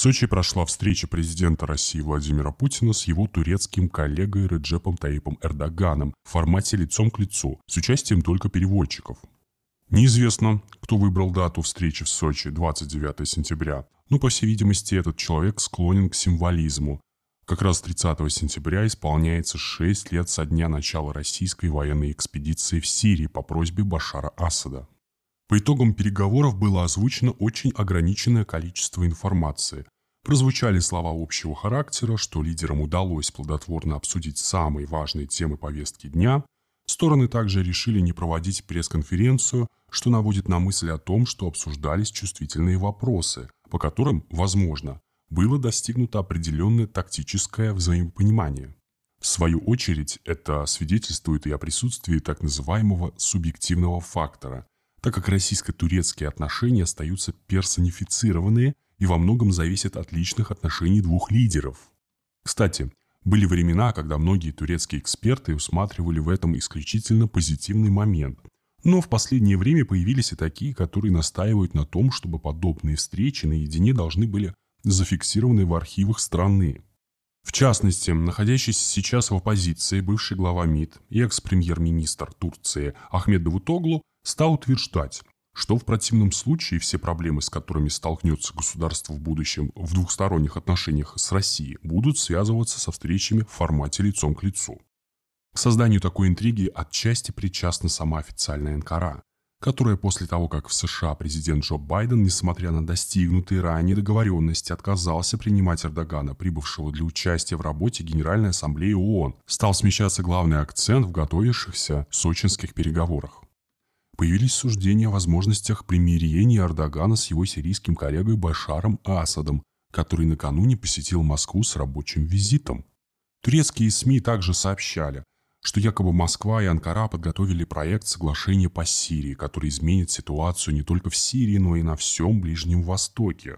Сочи прошла встреча президента России Владимира Путина с его турецким коллегой Реджепом Таипом Эрдоганом в формате лицом к лицу, с участием только переводчиков. Неизвестно, кто выбрал дату встречи в Сочи 29 сентября, но, по всей видимости, этот человек склонен к символизму. Как раз 30 сентября исполняется 6 лет со дня начала российской военной экспедиции в Сирии по просьбе Башара Асада. По итогам переговоров было озвучено очень ограниченное количество информации. Прозвучали слова общего характера, что лидерам удалось плодотворно обсудить самые важные темы повестки дня. Стороны также решили не проводить пресс-конференцию, что наводит на мысль о том, что обсуждались чувствительные вопросы, по которым, возможно, было достигнуто определенное тактическое взаимопонимание. В свою очередь, это свидетельствует и о присутствии так называемого субъективного фактора, так как российско-турецкие отношения остаются персонифицированные и во многом зависят от личных отношений двух лидеров. Кстати, были времена, когда многие турецкие эксперты усматривали в этом исключительно позитивный момент. Но в последнее время появились и такие, которые настаивают на том, чтобы подобные встречи наедине должны были зафиксированы в архивах страны. В частности, находящийся сейчас в оппозиции бывший глава МИД и экс-премьер-министр Турции Ахмед Давутоглу стал утверждать, что в противном случае все проблемы, с которыми столкнется государство в будущем в двухсторонних отношениях с Россией, будут связываться со встречами в формате лицом к лицу. К созданию такой интриги отчасти причастна сама официальная Анкара, которая после того, как в США президент Джо Байден, несмотря на достигнутые ранее договоренности, отказался принимать Эрдогана, прибывшего для участия в работе Генеральной Ассамблеи ООН, стал смещаться главный акцент в готовившихся сочинских переговорах появились суждения о возможностях примирения Эрдогана с его сирийским коллегой Башаром Асадом, который накануне посетил Москву с рабочим визитом. Турецкие СМИ также сообщали, что якобы Москва и Анкара подготовили проект соглашения по Сирии, который изменит ситуацию не только в Сирии, но и на всем Ближнем Востоке.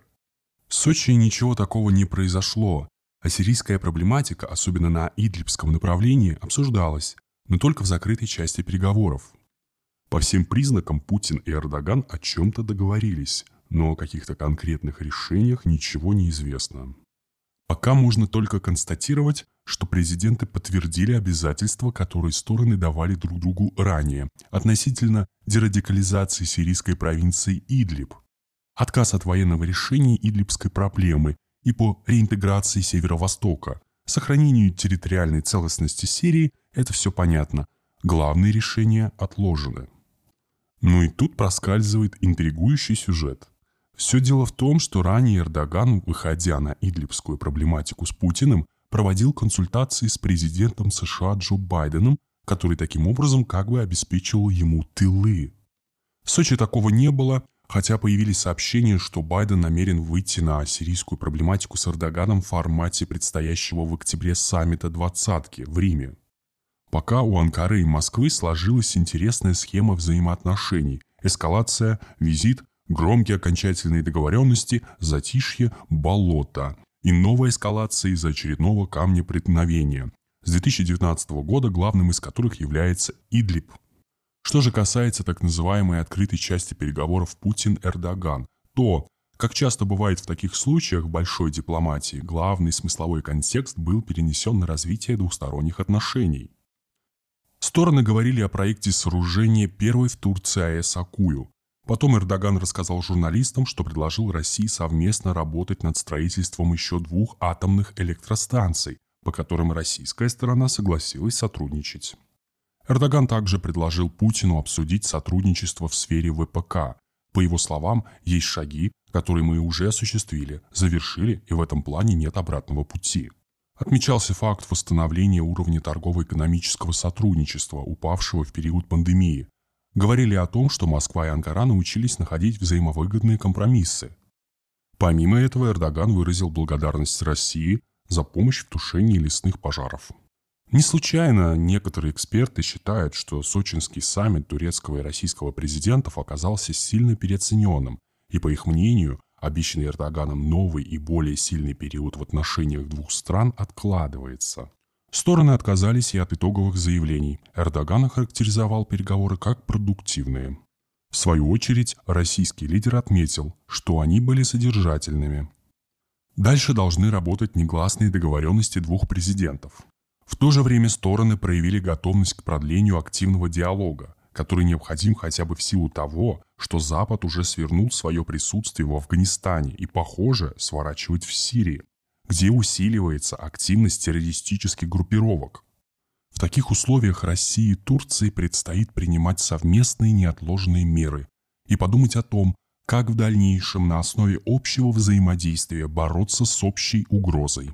В Сочи ничего такого не произошло, а сирийская проблематика, особенно на Идлибском направлении, обсуждалась, но только в закрытой части переговоров. По всем признакам Путин и Эрдоган о чем-то договорились, но о каких-то конкретных решениях ничего не известно. Пока можно только констатировать, что президенты подтвердили обязательства, которые стороны давали друг другу ранее, относительно дерадикализации сирийской провинции Идлиб, отказ от военного решения идлибской проблемы и по реинтеграции Северо-Востока, сохранению территориальной целостности Сирии – это все понятно. Главные решения отложены. Ну и тут проскальзывает интригующий сюжет. Все дело в том, что ранее Эрдоган, выходя на идлибскую проблематику с Путиным, проводил консультации с президентом США Джо Байденом, который таким образом как бы обеспечивал ему тылы. В Сочи такого не было, хотя появились сообщения, что Байден намерен выйти на сирийскую проблематику с Эрдоганом в формате предстоящего в октябре саммита «двадцатки» в Риме. Пока у Анкары и Москвы сложилась интересная схема взаимоотношений. Эскалация, визит, громкие окончательные договоренности, затишье, болото. И новая эскалация из-за очередного камня преткновения. С 2019 года главным из которых является Идлиб. Что же касается так называемой открытой части переговоров Путин-Эрдоган, то, как часто бывает в таких случаях в большой дипломатии, главный смысловой контекст был перенесен на развитие двусторонних отношений. Стороны говорили о проекте сооружения первой в Турции АЭС «Акую». Потом Эрдоган рассказал журналистам, что предложил России совместно работать над строительством еще двух атомных электростанций, по которым российская сторона согласилась сотрудничать. Эрдоган также предложил Путину обсудить сотрудничество в сфере ВПК. По его словам, есть шаги, которые мы уже осуществили, завершили, и в этом плане нет обратного пути. Отмечался факт восстановления уровня торгово-экономического сотрудничества, упавшего в период пандемии. Говорили о том, что Москва и Анкара научились находить взаимовыгодные компромиссы. Помимо этого, Эрдоган выразил благодарность России за помощь в тушении лесных пожаров. Не случайно некоторые эксперты считают, что сочинский саммит турецкого и российского президентов оказался сильно переоцененным, и, по их мнению, Обещанный Эрдоганом новый и более сильный период в отношениях двух стран откладывается. Стороны отказались и от итоговых заявлений. Эрдоган охарактеризовал переговоры как продуктивные. В свою очередь, российский лидер отметил, что они были содержательными. Дальше должны работать негласные договоренности двух президентов. В то же время стороны проявили готовность к продлению активного диалога, который необходим хотя бы в силу того, что Запад уже свернул свое присутствие в Афганистане и, похоже, сворачивает в Сирии, где усиливается активность террористических группировок. В таких условиях России и Турции предстоит принимать совместные неотложные меры и подумать о том, как в дальнейшем на основе общего взаимодействия бороться с общей угрозой.